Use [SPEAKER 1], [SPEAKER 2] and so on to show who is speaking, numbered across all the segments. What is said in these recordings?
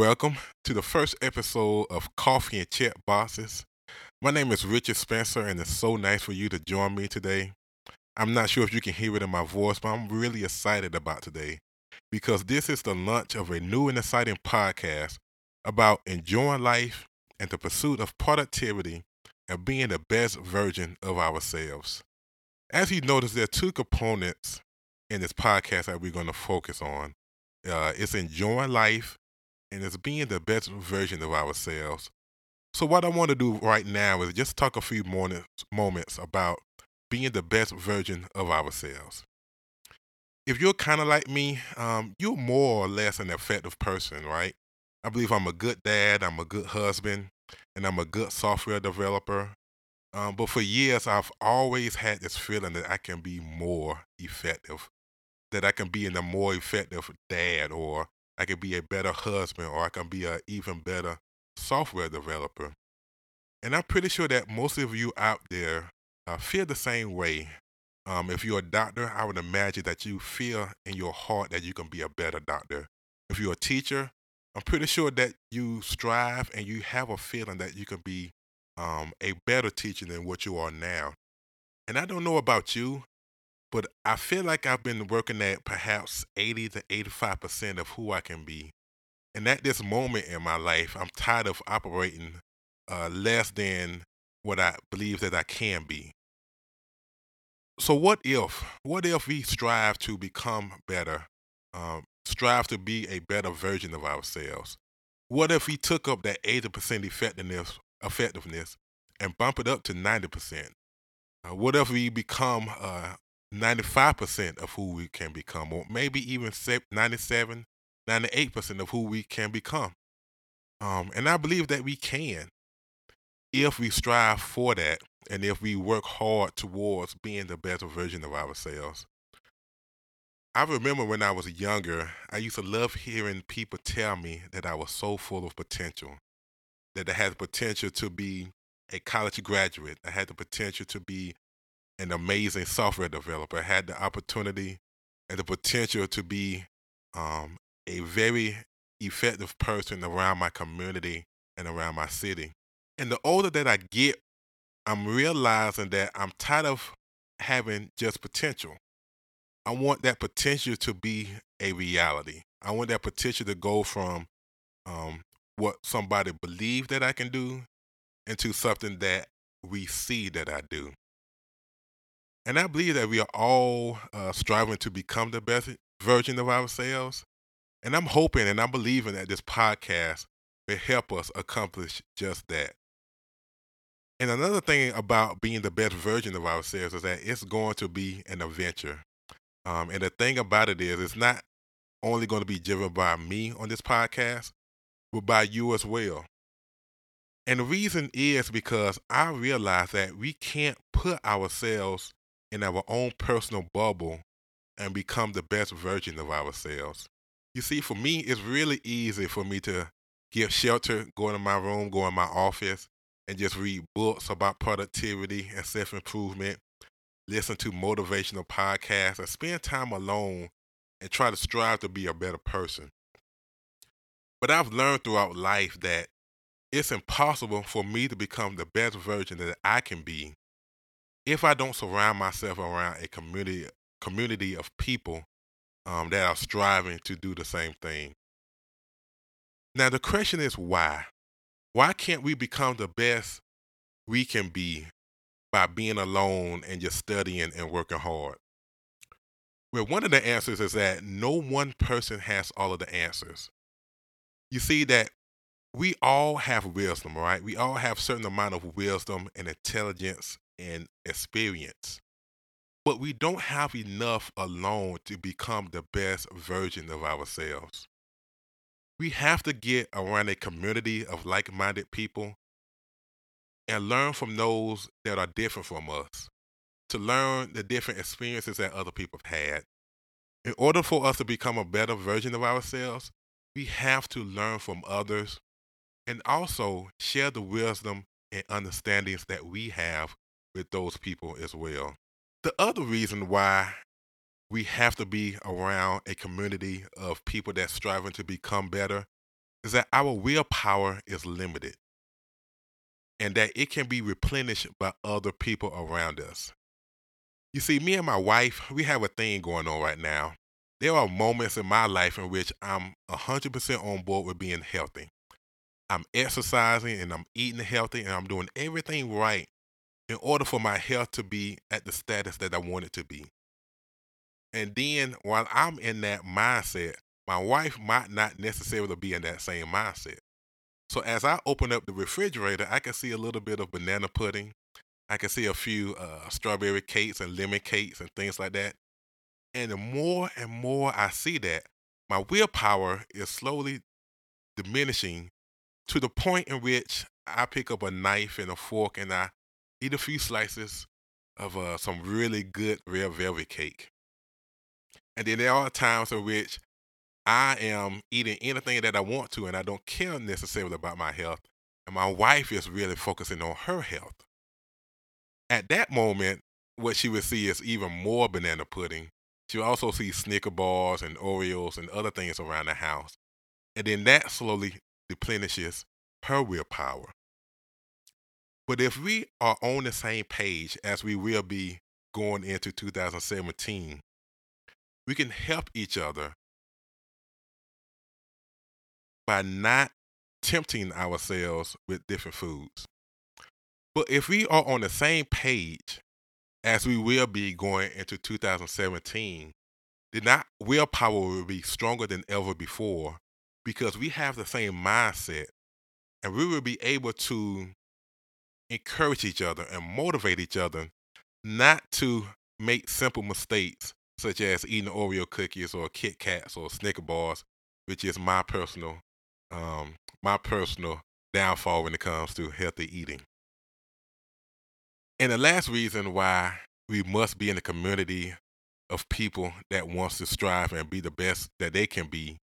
[SPEAKER 1] Welcome to the first episode of Coffee and Check Boxes. My name is Richard Spencer, and it's so nice for you to join me today. I'm not sure if you can hear it in my voice, but I'm really excited about today because this is the launch of a new and exciting podcast about enjoying life and the pursuit of productivity and being the best version of ourselves. As you notice, there are two components in this podcast that we're going to focus on. Uh, it's enjoying life and it's being the best version of ourselves. So, what I want to do right now is just talk a few moments, moments about being the best version of ourselves. If you're kind of like me, um, you're more or less an effective person, right? I believe I'm a good dad, I'm a good husband, and I'm a good software developer. Um, but for years, I've always had this feeling that I can be more effective, that I can be in a more effective dad, or I can be a better husband, or I can be an even better software developer. And I'm pretty sure that most of you out there uh, feel the same way. Um, if you're a doctor, I would imagine that you feel in your heart that you can be a better doctor. If you're a teacher, I'm pretty sure that you strive and you have a feeling that you can be um, a better teacher than what you are now. And I don't know about you, but I feel like I've been working at perhaps 80 to 85% of who I can be. And at this moment in my life, I'm tired of operating uh, less than what I believe that I can be. So, what if, what if we strive to become better, um, strive to be a better version of ourselves? What if we took up that 80% effectiveness, effectiveness and bump it up to 90%? Uh, what if we become uh, 95% of who we can become, or maybe even 97, 98% of who we can become? Um, and I believe that we can if we strive for that and if we work hard towards being the better version of ourselves. I remember when I was younger, I used to love hearing people tell me that I was so full of potential, that I had the potential to be a college graduate, I had the potential to be an amazing software developer, had the opportunity and the potential to be um, a very effective person around my community and around my city. And the older that I get, I'm realizing that I'm tired of having just potential. I want that potential to be a reality. I want that potential to go from um, what somebody believes that I can do into something that we see that I do. And I believe that we are all uh, striving to become the best version of ourselves. And I'm hoping and I'm believing that this podcast will help us accomplish just that. And another thing about being the best version of ourselves is that it's going to be an adventure. Um, and the thing about it is, it's not only going to be driven by me on this podcast, but by you as well. And the reason is because I realize that we can't put ourselves in our own personal bubble and become the best version of ourselves. You see, for me, it's really easy for me to get shelter, go into my room, go in my office, and just read books about productivity and self improvement, listen to motivational podcasts, and spend time alone and try to strive to be a better person. But I've learned throughout life that it's impossible for me to become the best version that I can be if I don't surround myself around a community community of people um, that are striving to do the same thing. Now the question is why? Why can't we become the best we can be by being alone and just studying and working hard? Well, one of the answers is that no one person has all of the answers. You see that we all have wisdom, right? We all have certain amount of wisdom and intelligence and experience. But we don't have enough alone to become the best version of ourselves we have to get around a community of like minded people and learn from those that are different from us, to learn the different experiences that other people have had. In order for us to become a better version of ourselves, we have to learn from others and also share the wisdom and understandings that we have with those people as well. The other reason why we have to be around a community of people that's striving to become better is that our willpower is limited and that it can be replenished by other people around us. You see, me and my wife, we have a thing going on right now. There are moments in my life in which I'm 100% on board with being healthy. I'm exercising and I'm eating healthy and I'm doing everything right in order for my health to be at the status that I want it to be. And then while I'm in that mindset, my wife might not necessarily be in that same mindset. So as I open up the refrigerator, I can see a little bit of banana pudding. I can see a few uh, strawberry cakes and lemon cakes and things like that. And the more and more I see that, my willpower is slowly diminishing to the point in which I pick up a knife and a fork and I eat a few slices of uh, some really good red velvet cake. And then there are times in which I am eating anything that I want to and I don't care necessarily about my health. And my wife is really focusing on her health. At that moment, what she would see is even more banana pudding. She'll also see Snicker bars and Oreos and other things around the house. And then that slowly replenishes her willpower. But if we are on the same page as we will be going into 2017, we can help each other by not tempting ourselves with different foods. But if we are on the same page as we will be going into 2017, then that willpower will be stronger than ever before because we have the same mindset and we will be able to encourage each other and motivate each other not to make simple mistakes such as eating Oreo cookies or Kit Kats or Snicker bars, which is my personal um, my personal downfall when it comes to healthy eating. And the last reason why we must be in a community of people that wants to strive and be the best that they can be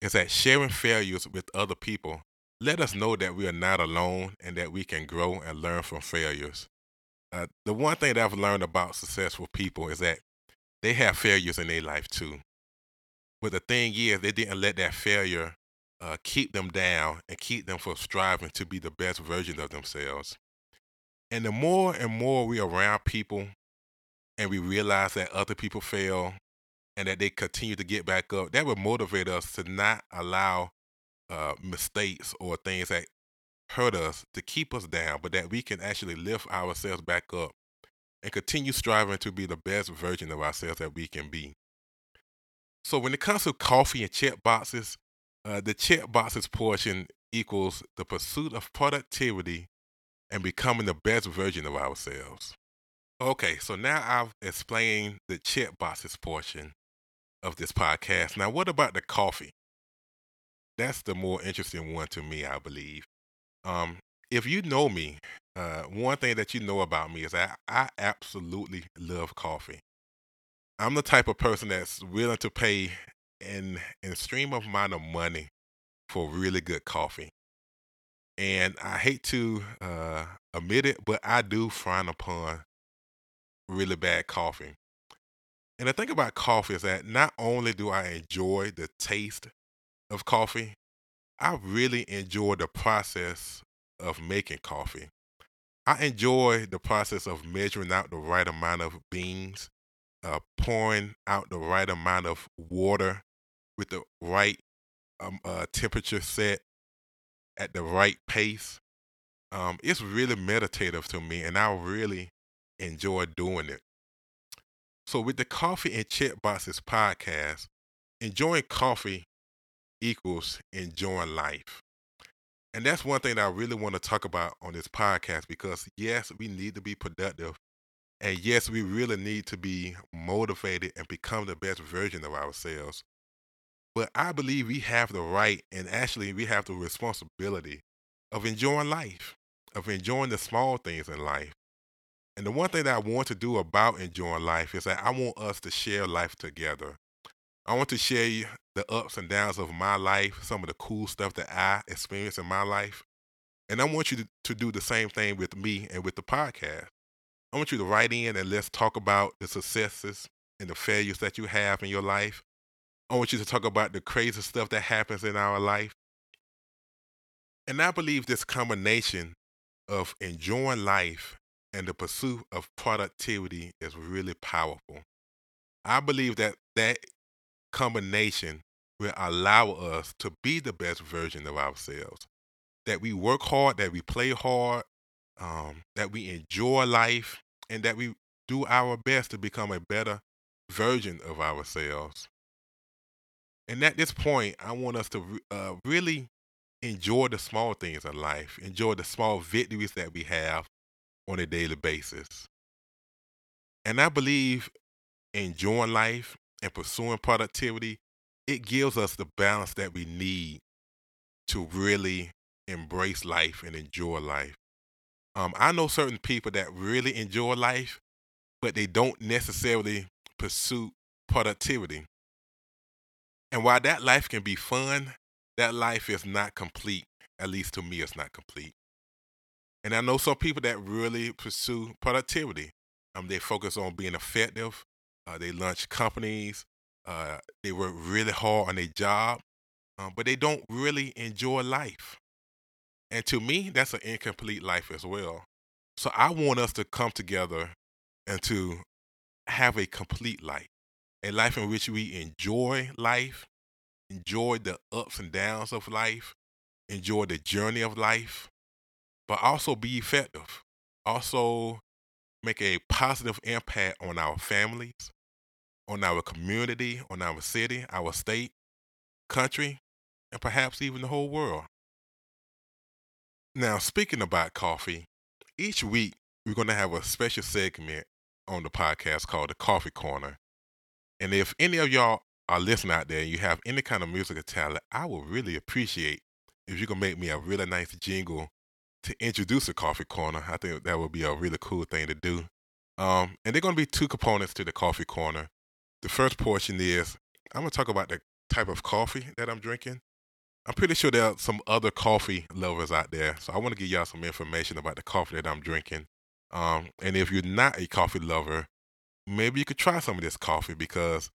[SPEAKER 1] is that sharing failures with other people let us know that we are not alone and that we can grow and learn from failures. Uh, the one thing that I've learned about successful people is that they have failures in their life too. But the thing is, they didn't let that failure uh, keep them down and keep them from striving to be the best version of themselves. And the more and more we around people and we realize that other people fail and that they continue to get back up, that would motivate us to not allow uh, mistakes or things that hurt us to keep us down, but that we can actually lift ourselves back up and continue striving to be the best version of ourselves that we can be. So when it comes to coffee and check boxes, uh, the check boxes portion equals the pursuit of productivity and becoming the best version of ourselves. Okay, so now I've explained the check boxes portion of this podcast. Now, what about the coffee? That's the more interesting one to me, I believe. Um, if you know me, uh, one thing that you know about me is that I absolutely love coffee. I'm the type of person that's willing to pay an, an extreme amount of money for really good coffee. And I hate to uh, admit it, but I do frown upon really bad coffee. And the thing about coffee is that not only do I enjoy the taste of coffee, I really enjoy the process of making coffee. I enjoy the process of measuring out the right amount of beans, uh, pouring out the right amount of water with the right um, uh, temperature set, at the right pace. Um, it's really meditative to me, and I really enjoy doing it. So, with the Coffee and Check Boxes podcast, enjoying coffee equals enjoying life. And that's one thing that I really want to talk about on this podcast because, yes, we need to be productive. And yes, we really need to be motivated and become the best version of ourselves. But I believe we have the right and actually we have the responsibility of enjoying life, of enjoying the small things in life. And the one thing that I want to do about enjoying life is that I want us to share life together. I want to share the ups and downs of my life, some of the cool stuff that I experienced in my life. And I want you to, to do the same thing with me and with the podcast. I want you to write in and let's talk about the successes and the failures that you have in your life. I want you to talk about the crazy stuff that happens in our life. And I believe this combination of enjoying life and the pursuit of productivity is really powerful. I believe that that combination will allow us to be the best version of ourselves. That we work hard, that we play hard, um, that we enjoy life, and that we do our best to become a better version of ourselves. And at this point, I want us to uh, really enjoy the small things in life, enjoy the small victories that we have on a daily basis. And I believe enjoying life and pursuing productivity, it gives us the balance that we need to really embrace life and enjoy life. Um, I know certain people that really enjoy life, but they don't necessarily pursue productivity. And while that life can be fun, that life is not complete. At least to me, it's not complete. And I know some people that really pursue productivity. Um, they focus on being effective. Uh, they launch companies. Uh, they work really hard on their job, um, but they don't really enjoy life. And to me, that's an incomplete life as well. So I want us to come together and to have a complete life, a life in which we enjoy life, enjoy the ups and downs of life, enjoy the journey of life, but also be effective. Also make a positive impact on our families, on our community, on our city, our state, country, and perhaps even the whole world. Now, speaking about coffee, each week we're going to have a special segment on the podcast called the Coffee Corner. And if any of y'all are listening out there and you have any kind of musical talent, I would really appreciate if you can make me a really nice jingle to introduce the Coffee Corner. I think that would be a really cool thing to do. Um, and there are going to be two components to the Coffee Corner. The first portion is I'm going to talk about the type of coffee that I'm drinking. I'm pretty sure there are some other coffee lovers out there. So I want to give y'all some information about the coffee that I'm drinking. Um, and if you're not a coffee lover, maybe you could try some of this coffee because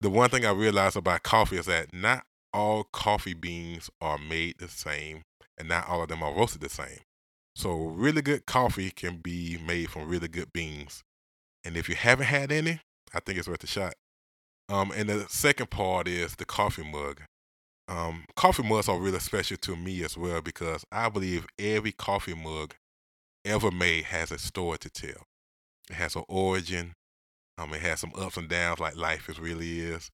[SPEAKER 1] the one thing I realized about coffee is that not all coffee beans are made the same and not all of them are roasted the same. So really good coffee can be made from really good beans. And if you haven't had any, I think it's worth a shot. Um, and the second part is the coffee mug. Um, coffee mugs are really special to me as well because I believe every coffee mug ever made has a story to tell. It has an origin. Um, it has some ups and downs like life is really is.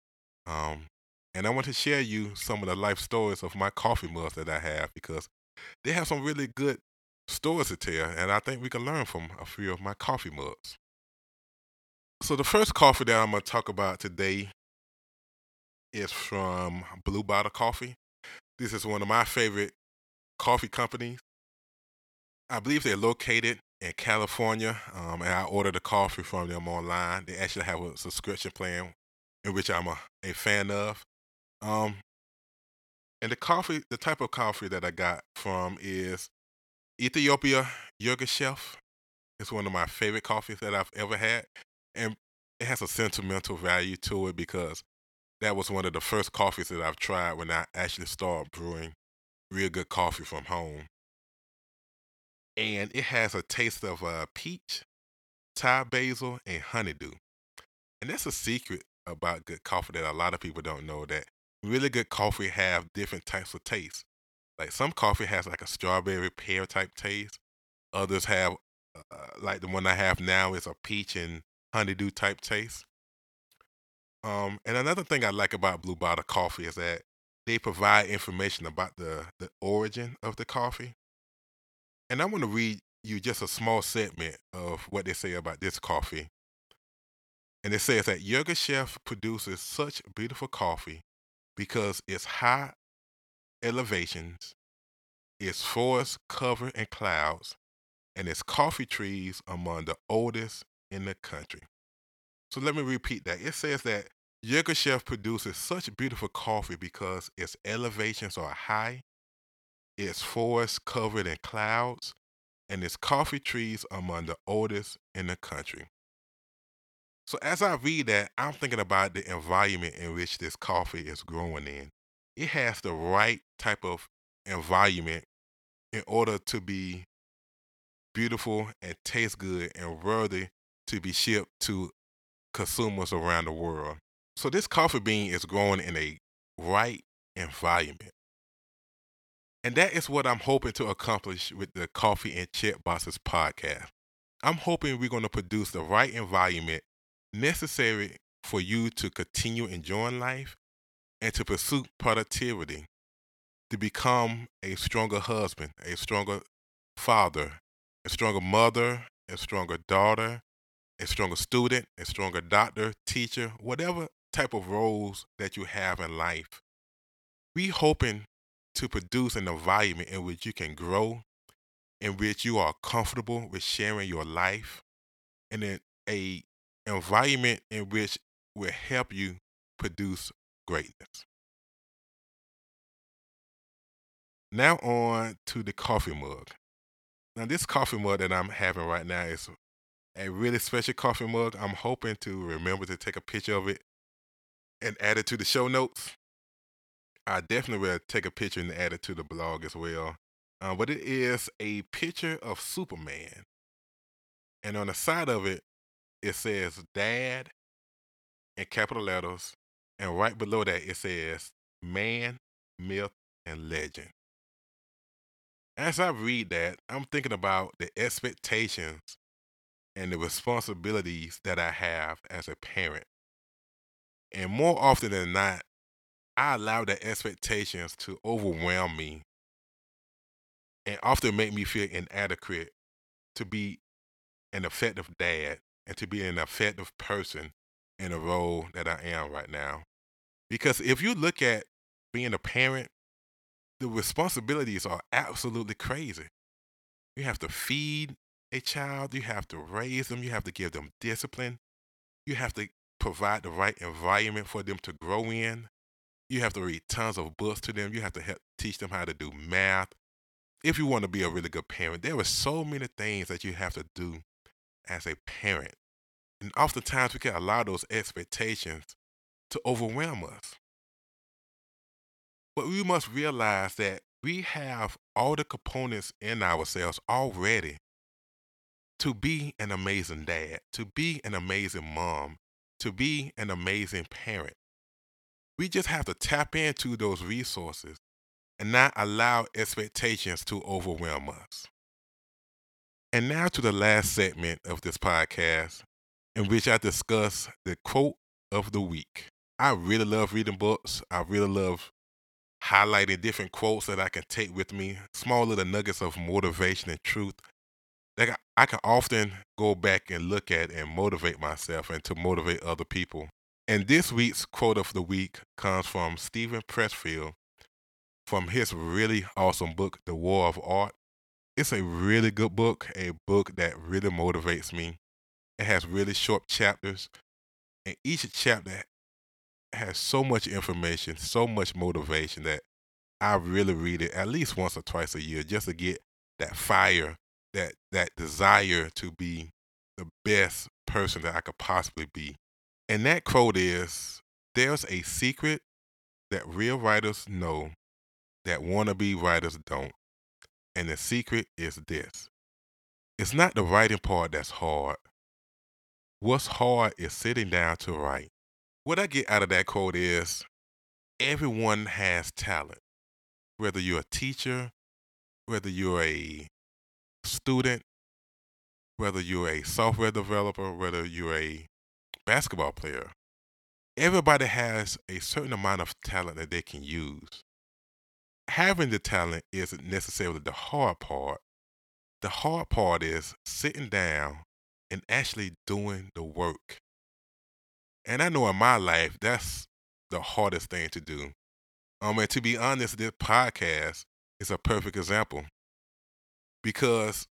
[SPEAKER 1] Um, and I want to share you some of the life stories of my coffee mugs that I have because they have some really good stories to tell, and I think we can learn from a few of my coffee mugs. So the first coffee that I'm going to talk about today is from Blue Bottle Coffee. This is one of my favorite coffee companies. I believe they're located in California, um, and I ordered a coffee from them online. They actually have a subscription plan in which I'm a, a fan of. Um, and the coffee, the type of coffee that I got from is Ethiopia Yirgacheffe. It's one of my favorite coffees that I've ever had. And it has a sentimental value to it because that was one of the first coffees that I've tried when I actually started brewing real good coffee from home. And it has a taste of uh, peach, Thai basil, and honeydew. And that's a secret about good coffee that a lot of people don't know that really good coffee have different types of taste. Like some coffee has like a strawberry pear type taste. Others have uh, like the one I have now is a peach and honeydew type taste. Um, and another thing I like about Blue Bottle Coffee is that they provide information about the, the origin of the coffee. And I want to read you just a small segment of what they say about this coffee. And it says that Yirgacheffe produces such beautiful coffee because its high elevations, its forests covered in clouds, and its coffee trees among the oldest in the country. So let me repeat that. It says that Yirgacheffe produces such beautiful coffee because its elevations are high, its forests covered in clouds, and its coffee trees among the oldest in the country. So as I read that, I'm thinking about the environment in which this coffee is growing in. It has the right type of environment in order to be beautiful and taste good and worthy to be shipped to consumers around the world. So this coffee bean is growing in a right environment. And that is what I'm hoping to accomplish with the Coffee and Check Boxes podcast. I'm hoping we're going to produce the right environment necessary for you to continue enjoying life and to pursue productivity, to become a stronger husband, a stronger father, a stronger mother, a stronger daughter, a stronger student, a stronger doctor, teacher, whatever type of roles that you have in life. We hoping to produce an environment in which you can grow, in which you are comfortable with sharing your life, and in a environment in which will help you produce greatness. Now on to the coffee mug. Now this coffee mug that I'm having right now is a really special coffee mug. I'm hoping to remember to take a picture of it and add it to the show notes. I definitely will take a picture and add it to the blog as well. Uh, but it is a picture of Superman. And on the side of it, it says Dad in capital letters. And right below that, it says Man, Myth, and Legend. As I read that, I'm thinking about the expectations and the responsibilities that I have as a parent. And more often than not, I allow the expectations to overwhelm me and often make me feel inadequate to be an effective dad and to be an effective person in the role that I am right now. Because if you look at being a parent, the responsibilities are absolutely crazy. You have to feed a child, you have to raise them, you have to give them discipline, you have to provide the right environment for them to grow in. You have to read tons of books to them. You have to help teach them how to do math. If you want to be a really good parent, there are so many things that you have to do as a parent. And oftentimes we can allow those expectations to overwhelm us. But we must realize that we have all the components in ourselves already to be an amazing dad, to be an amazing mom, to be an amazing parent. We just have to tap into those resources and not allow expectations to overwhelm us. And now to the last segment of this podcast, in which I discuss the quote of the week. I really love reading books. I really love highlighting different quotes that I can take with me, small little nuggets of motivation and truth that I can often go back and look at and motivate myself and to motivate other people. And this week's quote of the week comes from Steven Pressfield from his really awesome book, The War of Art. It's a really good book, a book that really motivates me. It has really short chapters, and each chapter has so much information, so much motivation that I really read it at least once or twice a year just to get that fire, that that desire to be the best person that I could possibly be. And that quote is there's a secret that real writers know that wannabe writers don't. And the secret is this. It's not the writing part that's hard. What's hard is sitting down to write. What I get out of that quote is everyone has talent. Whether you're a teacher, whether you're a student, whether you're a software developer, whether you're a basketball player, everybody has a certain amount of talent that they can use. Having the talent isn't necessarily the hard part. The hard part is sitting down and actually doing the work. And I know in my life, that's the hardest thing to do. Um, and to be honest, this podcast is a perfect example because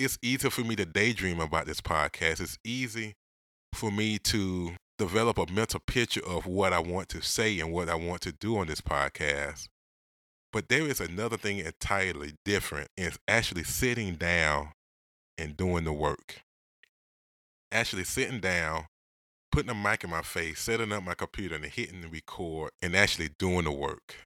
[SPEAKER 1] it's easy for me to daydream about this podcast. It's easy for me to develop a mental picture of what I want to say and what I want to do on this podcast. But there is another thing entirely different. It's actually sitting down and doing the work. Actually sitting down, putting a mic in my face, setting up my computer and hitting the record and actually doing the work.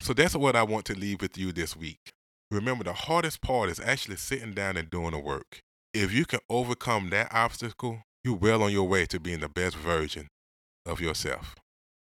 [SPEAKER 1] So that's what I want to leave with you this week. Remember, the hardest part is actually sitting down and doing the work. If you can overcome that obstacle, you're well on your way to being the best version of yourself.